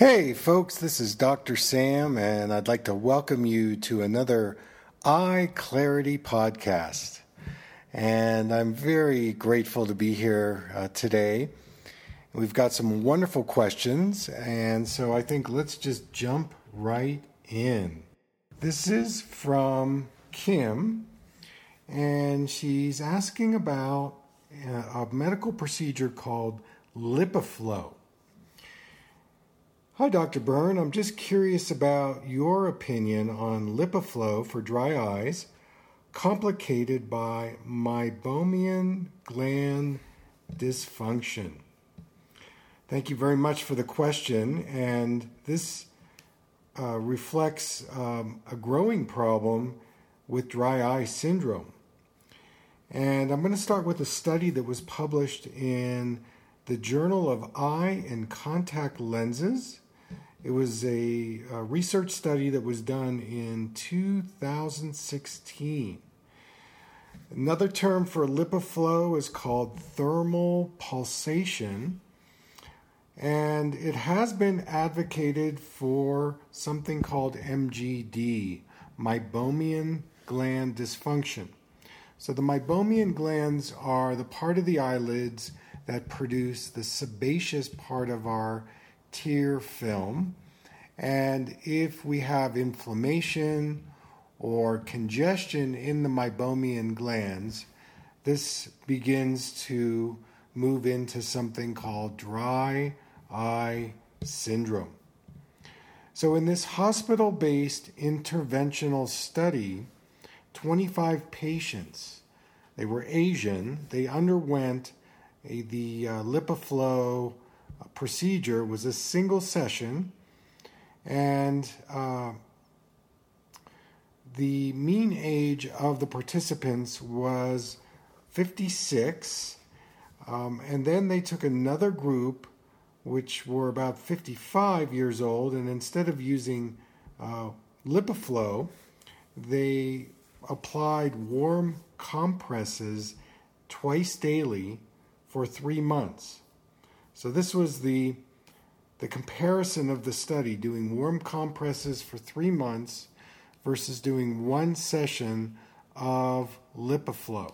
Hey, folks, this is Dr. Sam, and I'd like to welcome you to another Eye Clarity podcast. And I'm very grateful to be here uh, today. We've got some wonderful questions, and so I think let's just jump right in. This is from Kim, and she's asking about uh, a medical procedure called LipiFlow. Hi, Dr. Berne. I'm just curious about your opinion on LipiFlow for dry eyes complicated by meibomian gland dysfunction. Thank you very much for the question, and this uh, reflects um, a growing problem with dry eye syndrome. And I'm going to start with a study that was published in the Journal of Eye and Contact Lenses it was a, a research study that was done in 2016. Another term for lipoflow is called thermal pulsation, and it has been advocated for something called MGD, meibomian gland dysfunction. So, the meibomian glands are the part of the eyelids that produce the sebaceous part of our tear film. And if we have inflammation or congestion in the meibomian glands, this begins to move into something called dry eye syndrome. So, in this hospital based interventional study, 25 patients, they were Asian, they underwent a, the uh, LipiFlow procedure was a single session, and uh, the mean age of the participants was 56. Um, and then they took another group, which were about 55 years old, and instead of using uh, LipiFlow, they applied warm compresses twice daily for three months. So this was the the comparison of the study doing warm compresses for 3 months versus doing one session of LipiFlow.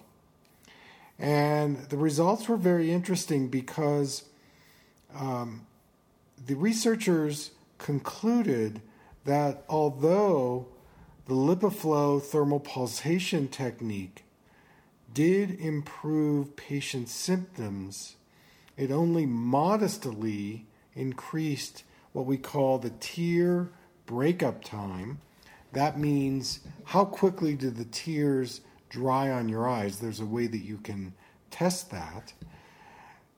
And the results were very interesting because um, the researchers concluded that although the LipiFlow thermal pulsation technique did improve patient symptoms it only modestly increased what we call the tear breakup time. That means how quickly do the tears dry on your eyes? There's a way that you can test that.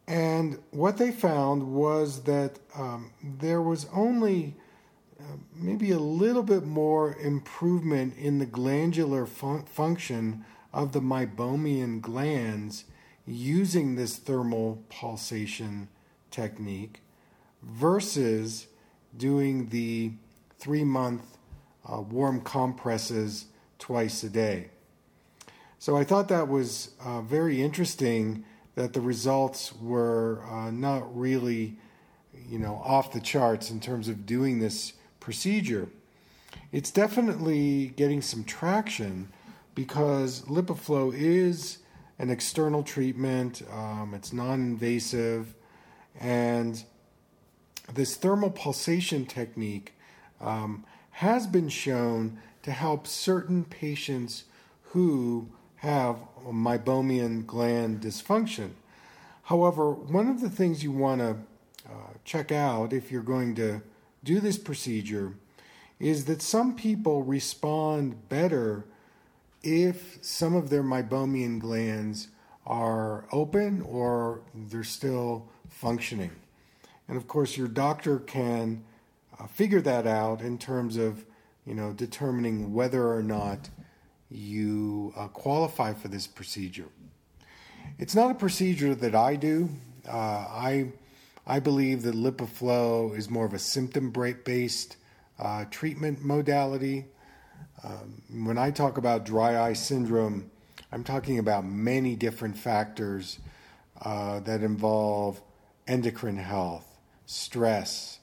And what they found was that um, there was only uh, maybe a little bit more improvement in the glandular fun- function of the meibomian glands using this thermal pulsation technique versus doing the three month uh, warm compresses twice a day. So I thought that was uh, very interesting that the results were uh, not really, you know, off the charts in terms of doing this procedure. It's definitely getting some traction because LipiFlow is an external treatment. Um, it's non invasive. And this thermal pulsation technique um, has been shown to help certain patients who have meibomian gland dysfunction. However, one of the things you want to uh, check out if you're going to do this procedure is that some people respond better if some of their meibomian glands are open or they're still functioning. And of course, your doctor can uh, figure that out in terms of, you know, determining whether or not you uh, qualify for this procedure. It's not a procedure that I do. Uh, I I believe that lipoflow is more of a symptom based uh, treatment modality. Um, when I talk about dry eye syndrome, I'm talking about many different factors uh, that involve endocrine health, stress,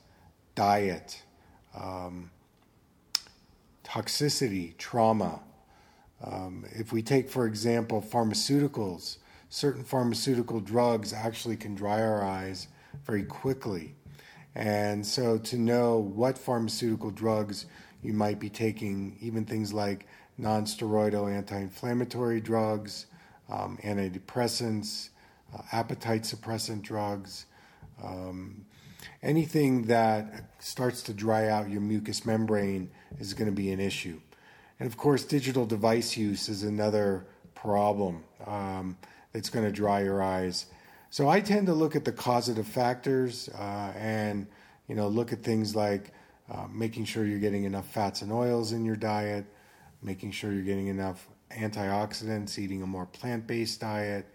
diet, um, toxicity, trauma. Um, if we take, for example, pharmaceuticals, certain pharmaceutical drugs actually can dry our eyes very quickly. And so to know what pharmaceutical drugs you might be taking, even things like nonsteroidal anti inflammatory drugs, um, antidepressants, uh, appetite suppressant drugs, um, anything that starts to dry out your mucous membrane is going to be an issue. And of course, digital device use is another problem um, that's going to dry your eyes. So I tend to look at the causative factors uh, and you know look at things like uh, making sure you're getting enough fats and oils in your diet, making sure you're getting enough antioxidants, eating a more plant-based diet,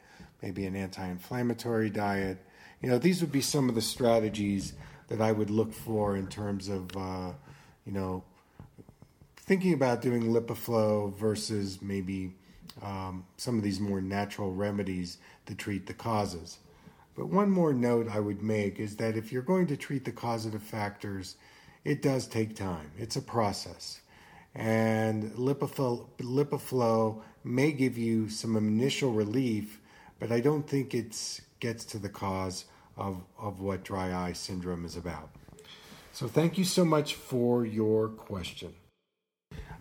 maybe an anti-inflammatory diet. You know, these would be some of the strategies that I would look for in terms of, uh, you know, thinking about doing lipoflow versus maybe um, some of these more natural remedies to treat the causes. But one more note I would make is that if you're going to treat the causative factors, it does take time. It's a process. And LipiFlow, LipiFlow may give you some initial relief, but I don't think it gets to the cause of, of what dry eye syndrome is about. So thank you so much for your question.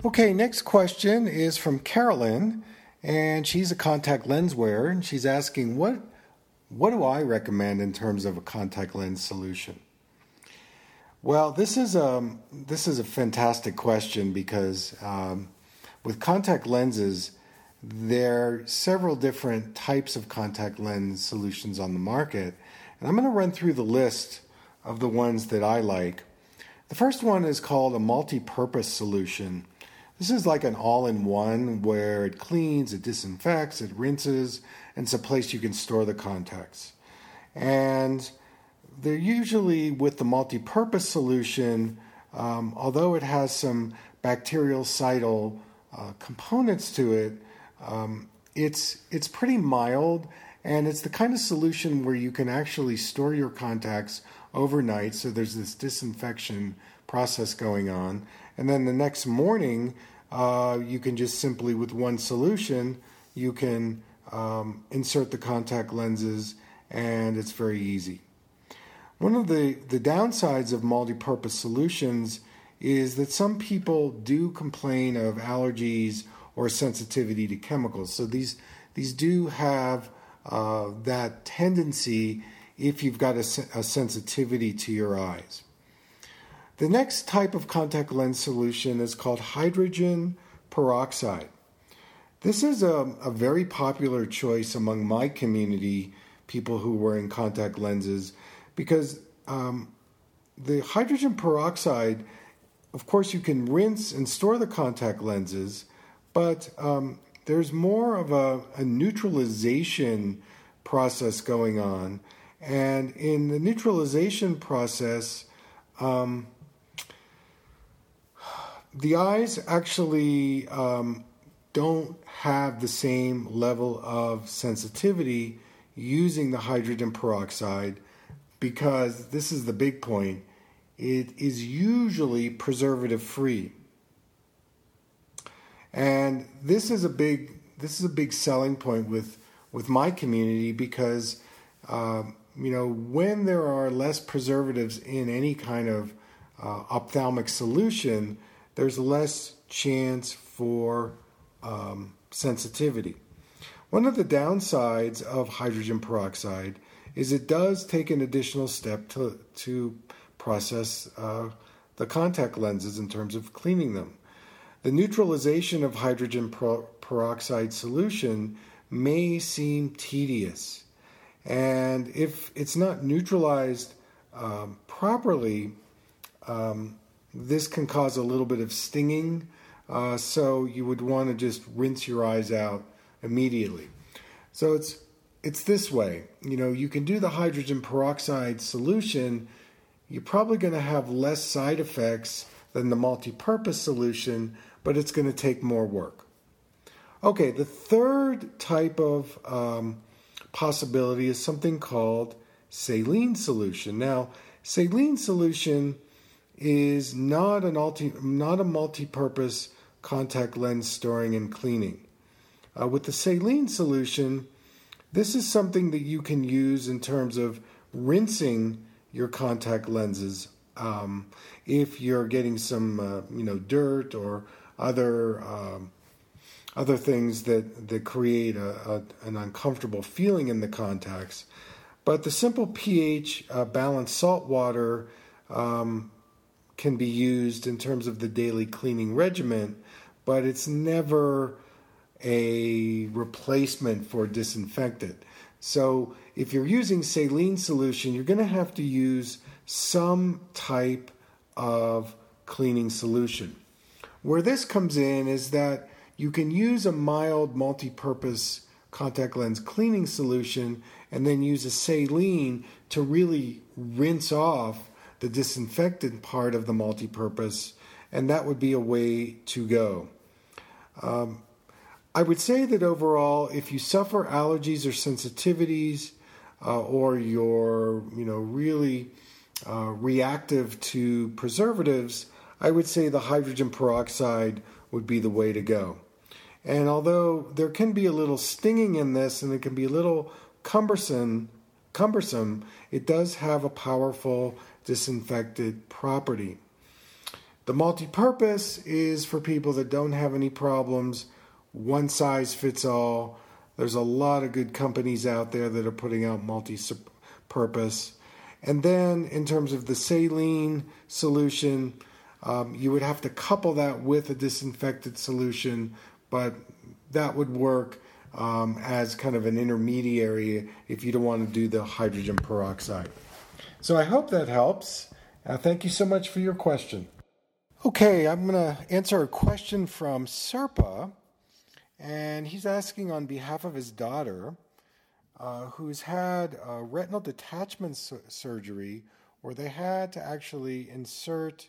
Okay, next question is from Carolyn, and she's a contact lens wearer, and she's asking what what do I recommend in terms of a contact lens solution? Well, this is a um, this is a fantastic question because um, with contact lenses, there are several different types of contact lens solutions on the market, and I'm going to run through the list of the ones that I like. The first one is called a multi-purpose solution. This is like an all-in-one where it cleans, it disinfects, it rinses, and it's a place you can store the contacts. And they're usually with the multi-purpose solution, um, although it has some bactericidal uh, components to it, um, it's it's pretty mild, and it's the kind of solution where you can actually store your contacts overnight. So there's this disinfection process going on, and then the next morning uh, you can just simply with one solution you can um, insert the contact lenses, and it's very easy. One of the, the downsides of multi-purpose solutions is that some people do complain of allergies or sensitivity to chemicals. So these these do have uh, that tendency if you've got a, a, sensitivity to your eyes. The next type of contact lens solution is called hydrogen peroxide. This is a, a very popular choice among my community, people who are wearing contact lenses, because um, the hydrogen peroxide, of course, you can rinse and store the contact lenses, but um, there's more of a, a neutralization process going on. And in the neutralization process, um, the eyes actually um, don't have the same level of sensitivity using the hydrogen peroxide because this is the big point it is usually preservative free. And this is a big this is a big selling point with with my community because um, you know when there are less preservatives in any kind of uh, ophthalmic solution there's less chance for um, sensitivity. One of the downsides of hydrogen peroxide is it does take an additional step to to process uh, the contact lenses in terms of cleaning them. The neutralization of hydrogen peroxide solution may seem tedious, and if it's not neutralized um, properly, um, this can cause a little bit of stinging. Uh, so you would want to just rinse your eyes out immediately. So it's it's this way. You know, you can do the hydrogen peroxide solution. You're probably going to have less side effects than the multi-purpose solution, but it's going to take more work. Okay, the third type of um, possibility is something called saline solution. Now, saline solution is not an multi, not a multi-purpose contact lens storing and cleaning. Uh, with the saline solution, this is something that you can use in terms of rinsing your contact lenses um, if you're getting some uh, you know dirt or other um, other things that that create a, a, an uncomfortable feeling in the contacts. But the simple pH uh, balanced salt water um, can be used in terms of the daily cleaning regimen, but it's never a replacement for disinfectant. So if you're using saline solution, you're going to have to use some type of cleaning solution. Where this comes in is that you can use a mild multi purpose contact lens cleaning solution and then use a saline to really rinse off the disinfectant part of the multi purpose, and that would be a way to go. Um, I would say that overall, if you suffer allergies or sensitivities, uh, or you're you know really uh, reactive to preservatives, I would say the hydrogen peroxide would be the way to go. And although there can be a little stinging in this and it can be a little cumbersome, cumbersome, it does have a powerful disinfectant property. The multi-purpose is for people that don't have any problems, one size fits all. There's a lot of good companies out there that are putting out multi-purpose. And then in terms of the saline solution, um, you would have to couple that with a disinfectant solution, but that would work um, as kind of an intermediary if you don't want to do the hydrogen peroxide. So I hope that helps. Uh, thank you so much for your question. Okay, I'm going to answer a question from Serpa, and he's asking on behalf of his daughter, uh, who's had retinal detachment su- surgery where they had to actually insert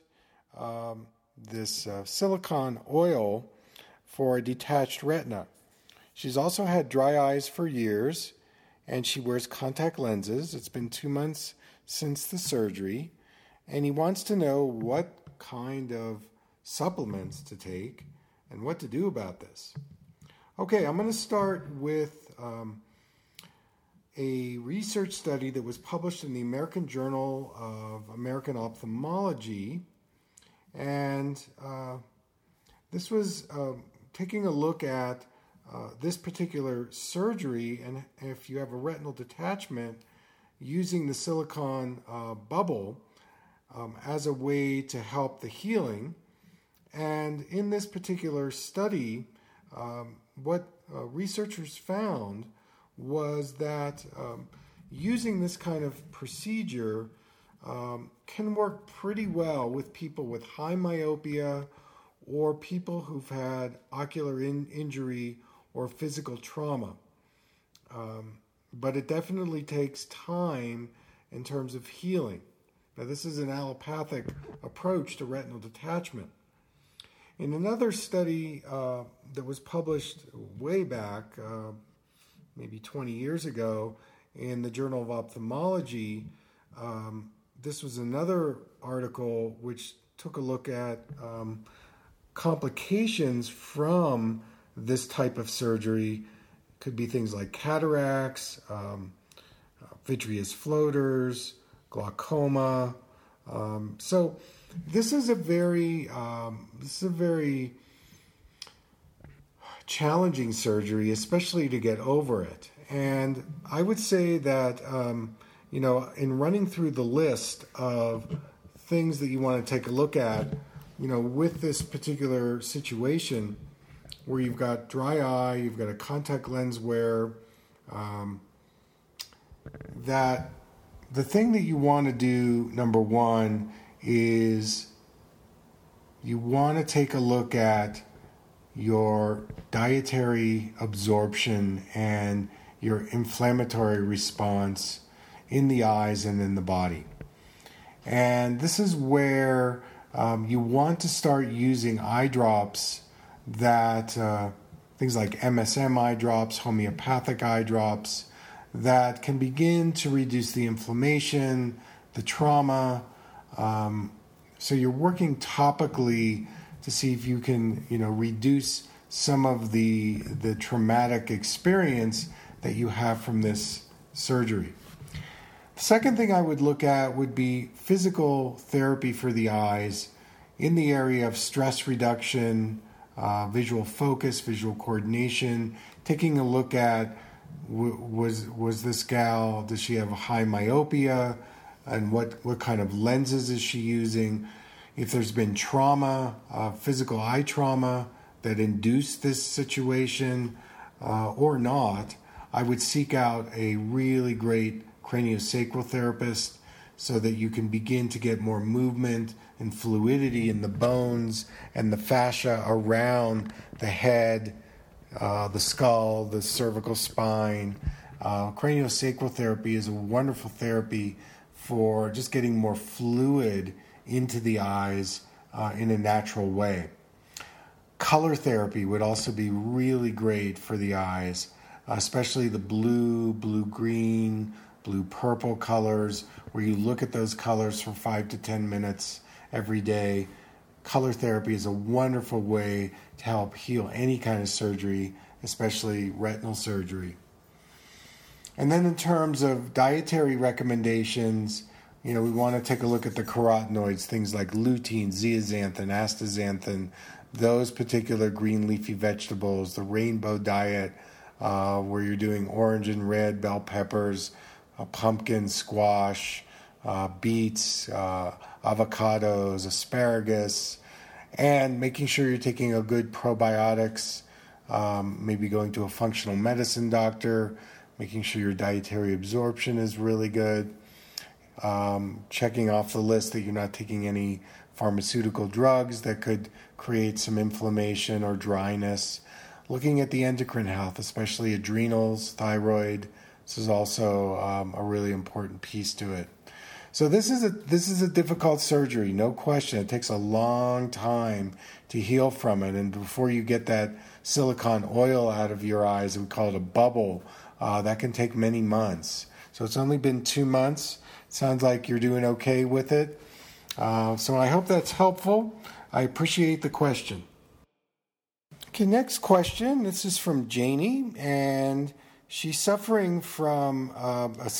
um, this uh, silicone oil for a detached retina. She's also had dry eyes for years and she wears contact lenses. It's been two months since the surgery, and he wants to know what kind of supplements to take and what to do about this. Okay, I'm going to start with um, a research study that was published in the American Journal of American Ophthalmology and uh, this was uh, taking a look at uh, this particular surgery, and if you have a retinal detachment, using the silicone uh, bubble um, as a way to help the healing. And in this particular study, um, what uh, researchers found was that um, using this kind of procedure um, can work pretty well with people with high myopia or people who've had ocular in- injury or physical trauma. Um, but it definitely takes time in terms of healing. Now, this is an allopathic approach to retinal detachment. In another study uh, that was published way back, uh, maybe 20 years ago, in the Journal of Ophthalmology, um, this was another article which took a look at um, complications from this type of surgery. Could be things like cataracts, um, uh, vitreous floaters, glaucoma. Um, so this is a very um, this is a very challenging surgery, especially to get over it. And I would say that um, you know, in running through the list of things that you want to take a look at, you know, with this particular situation where you've got dry eye, you've got a contact lens wear, um, that the thing that you want to do, number one, is you want to take a look at your dietary absorption and your inflammatory response in the eyes and in the body. And this is where um, you want to start using eye drops that, uh, things like MSM eye drops, homeopathic eye drops, that can begin to reduce the inflammation, the trauma, um, So you're working topically to see if you can, you know, reduce some of the the traumatic experience that you have from this surgery. The second thing I would look at would be physical therapy for the eyes in the area of stress reduction, uh, visual focus, visual coordination, taking a look at was was this gal does she have high myopia and what what kind of lenses is she using if there's been trauma uh, physical eye trauma that induced this situation uh, or not i would seek out a really great craniosacral therapist so that you can begin to get more movement and fluidity in the bones and the fascia around the head uh, the skull, the cervical spine. Uh, craniosacral therapy is a wonderful therapy for just getting more fluid into the eyes uh, in a natural way. Color therapy would also be really great for the eyes, especially the blue, blue green, blue purple colors, where you look at those colors for five to 10 minutes every day color therapy is a wonderful way to help heal any kind of surgery, especially retinal surgery. And then, in terms of dietary recommendations, you know, we want to take a look at the carotenoids, things like lutein, zeaxanthin, astaxanthin, those particular green leafy vegetables, the rainbow diet, uh, where you're doing orange and red bell peppers, uh, pumpkin, squash, uh, beets, uh, avocados, asparagus, and making sure you're taking a good probiotics, um, maybe going to a functional medicine doctor, making sure your dietary absorption is really good, um, checking off the list that you're not taking any pharmaceutical drugs that could create some inflammation or dryness, looking at the endocrine health, especially adrenals, thyroid. This is also um, a really important piece to it. So this is a this is a difficult surgery, no question. It takes a long time to heal from it, and before you get that silicone oil out of your eyes, we call it a bubble. Uh, that can take many months. So it's only been two months. Sounds like you're doing okay with it. Uh, so I hope that's helpful. I appreciate the question. Okay, next question. This is from Janie, and she's suffering from uh, a,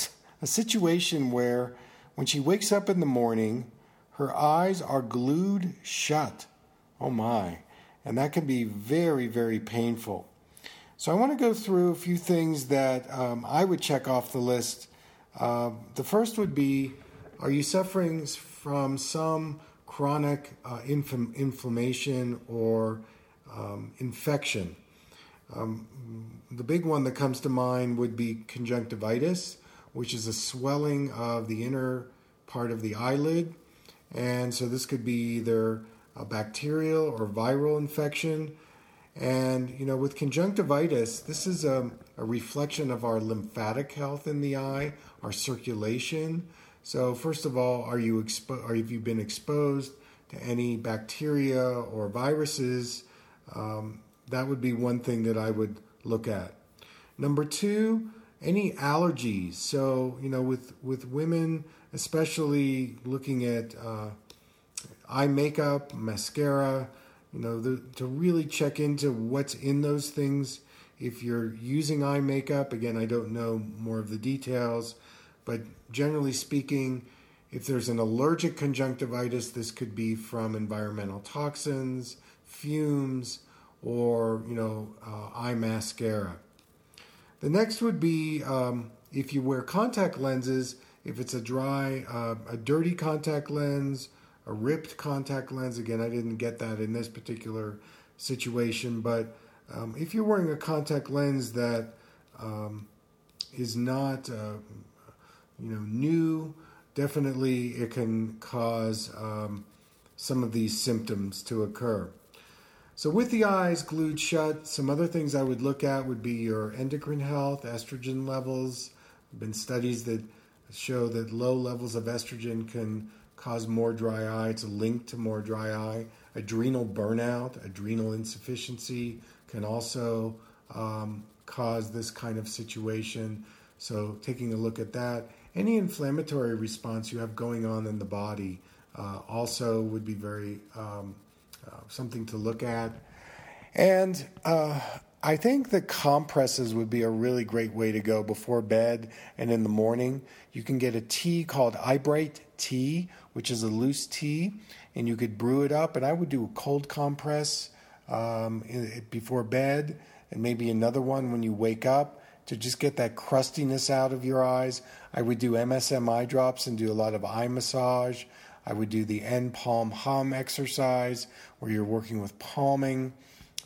a situation where when she wakes up in the morning, her eyes are glued shut. Oh my. And that can be very, very painful. So I want to go through a few things that um, I would check off the list. Uh, the first would be Are you suffering from some chronic uh, inf- inflammation or um, infection? Um, the big one that comes to mind would be conjunctivitis which is a swelling of the inner part of the eyelid. And so this could be either a bacterial or viral infection. And, you know, with conjunctivitis, this is a, a reflection of our lymphatic health in the eye, our circulation. So, first of all, are you expo- or have you been exposed to any bacteria or viruses? Um, that would be one thing that I would look at. Number two, any allergies. So you know, with with women, especially looking at uh, eye makeup, mascara, you know, the, to really check into what's in those things. If you're using eye makeup, again, I don't know more of the details, but generally speaking, if there's an allergic conjunctivitis, this could be from environmental toxins, fumes, or you know, uh, eye mascara. The next would be um, if you wear contact lenses, if it's a dry, uh, a dirty contact lens, a ripped contact lens. Again, I didn't get that in this particular situation, but um, if you're wearing a contact lens that um, is not, uh, you know, new, definitely it can cause um, some of these symptoms to occur. So, with the eyes glued shut, some other things I would look at would be your endocrine health, estrogen levels. There have been studies that show that low levels of estrogen can cause more dry eye. It's a link to more dry eye. Adrenal burnout, adrenal insufficiency can also um, cause this kind of situation. So, taking a look at that. Any inflammatory response you have going on in the body uh, also would be very um, uh, something to look at. And uh, I think the compresses would be a really great way to go before bed and in the morning. You can get a tea called Eyebright tea, which is a loose tea, and you could brew it up. And I would do a cold compress um, before bed, and maybe another one when you wake up to just get that crustiness out of your eyes. I would do MSM eye drops and do a lot of eye massage. I would do the end palm hum exercise where you're working with palming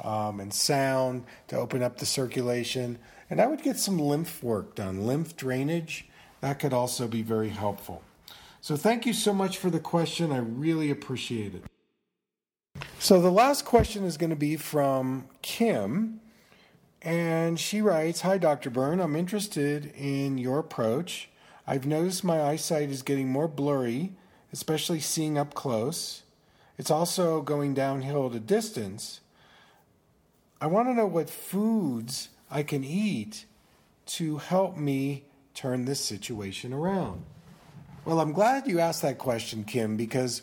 um, and sound to open up the circulation. And I would get some lymph work done, lymph drainage. That could also be very helpful. So, thank you so much for the question. I really appreciate it. So, the last question is going to be from Kim. And she writes Hi, Dr. Berne. I'm interested in your approach. I've noticed my eyesight is getting more blurry, especially seeing up close. It's also going downhill at a distance. I want to know what foods I can eat to help me turn this situation around. Well, I'm glad you asked that question, Kim, because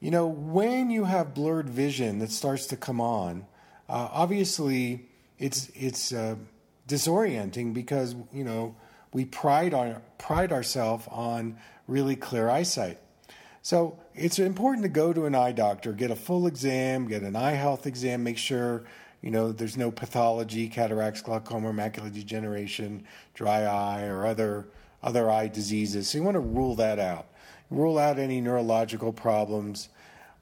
you know when you have blurred vision that starts to come on, uh, obviously it's it's uh, disorienting because you know we pride our pride ourselves on really clear eyesight. So it's important to go to an eye doctor, get a full exam, get an eye health exam, make sure you know, there's no pathology, cataracts, glaucoma, macular degeneration, dry eye, or other other eye diseases. So you want to rule that out. Rule out any neurological problems.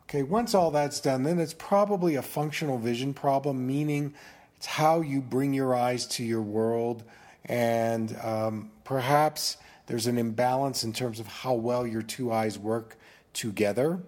Okay, once all that's done, then it's probably a functional vision problem, meaning it's how you bring your eyes to your world, and um, perhaps there's an imbalance in terms of how well your two eyes work together.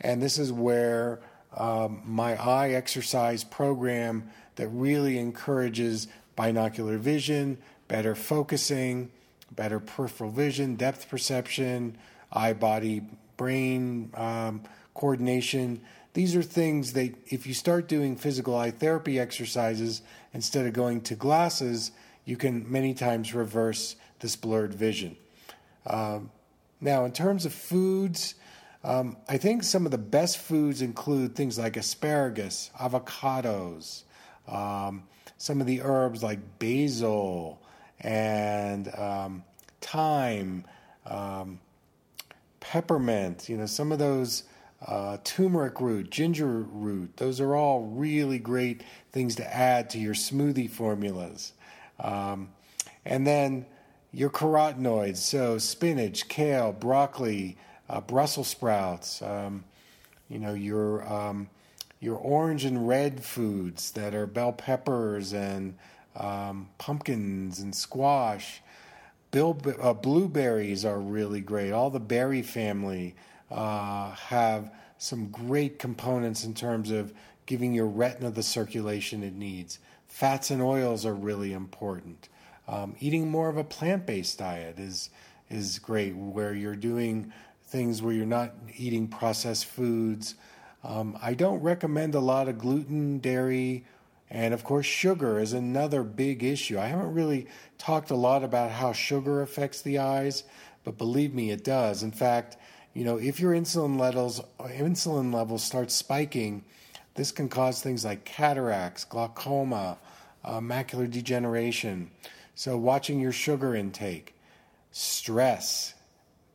And this is where um, my eye exercise program that really encourages binocular vision, better focusing, better peripheral vision, depth perception, eye body brain um, coordination. These are things that, if you start doing physical eye therapy exercises instead of going to glasses, you can many times reverse this blurred vision. Um, now, in terms of foods, um, I think some of the best foods include things like asparagus, avocados, um, some of the herbs like basil and um, thyme, um, peppermint, you know, some of those uh, turmeric root, ginger root. Those are all really great things to add to your smoothie formulas. Um, and then your carotenoids, so spinach, kale, broccoli, uh, Brussels sprouts, um, you know, your um, your orange and red foods that are bell peppers and um, pumpkins and squash. Bill, uh, blueberries are really great. All the berry family uh, have some great components in terms of giving your retina the circulation it needs. Fats and oils are really important. Um, eating more of a plant based diet is is great, where you're doing things where you're not eating processed foods. Um, I don't recommend a lot of gluten, dairy, and of course, sugar is another big issue. I haven't really talked a lot about how sugar affects the eyes, but believe me, it does. In fact, you know, if your insulin levels insulin levels start spiking, this can cause things like cataracts, glaucoma, uh, macular degeneration. So, watching your sugar intake, stress,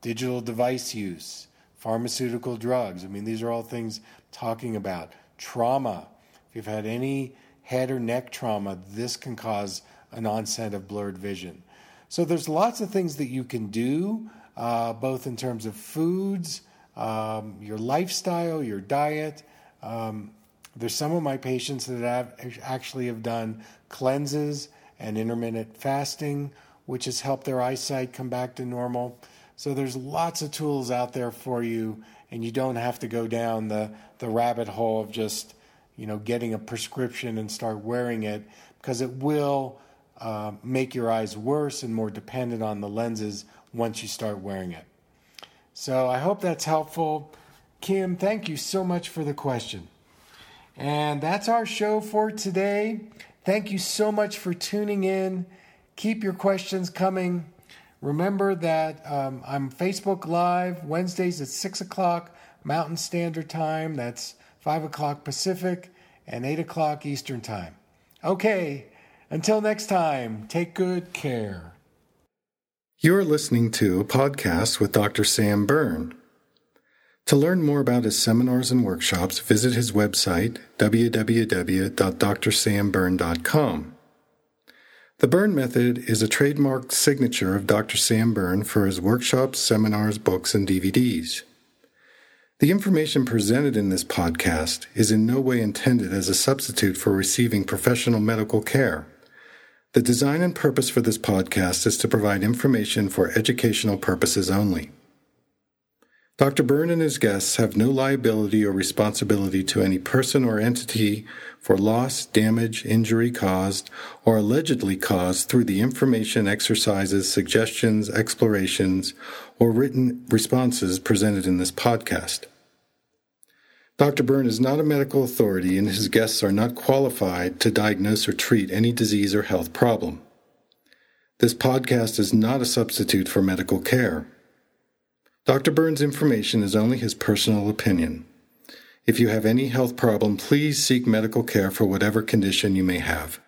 digital device use, pharmaceutical drugs. I mean, these are all things talking about. Trauma. If you've had any head or neck trauma, this can cause an onset of blurred vision. So there's lots of things that you can do, uh, both in terms of foods, um, your lifestyle, your diet. Um, there's some of my patients that have actually have done cleanses and intermittent fasting, which has helped their eyesight come back to normal. So there's lots of tools out there for you, and you don't have to go down the, the rabbit hole of just you know getting a prescription and start wearing it because it will uh, make your eyes worse and more dependent on the lenses once you start wearing it. So I hope that's helpful. Kim, thank you so much for the question. And that's our show for today. Thank you so much for tuning in. Keep your questions coming. Remember that um, I'm Facebook Live Wednesdays at 6 o'clock Mountain Standard Time. That's 5 o'clock Pacific and 8 o'clock Eastern Time. Okay, until next time, take good care. You're listening to a podcast with Dr. Sam Berne. To learn more about his seminars and workshops, visit his website, www.drsamberne.com. The Berne Method is a trademarked signature of Dr. Sam Berne for his workshops, seminars, books, and DVDs. The information presented in this podcast is in no way intended as a substitute for receiving professional medical care. The design and purpose for this podcast is to provide information for educational purposes only. Dr. Berne and his guests have no liability or responsibility to any person or entity for loss, damage, injury caused, or allegedly caused through the information, exercises, suggestions, explorations, or written responses presented in this podcast. Dr. Berne is not a medical authority and his guests are not qualified to diagnose or treat any disease or health problem. This podcast is not a substitute for medical care. Dr. Berne's information is only his personal opinion. If you have any health problem, please seek medical care for whatever condition you may have.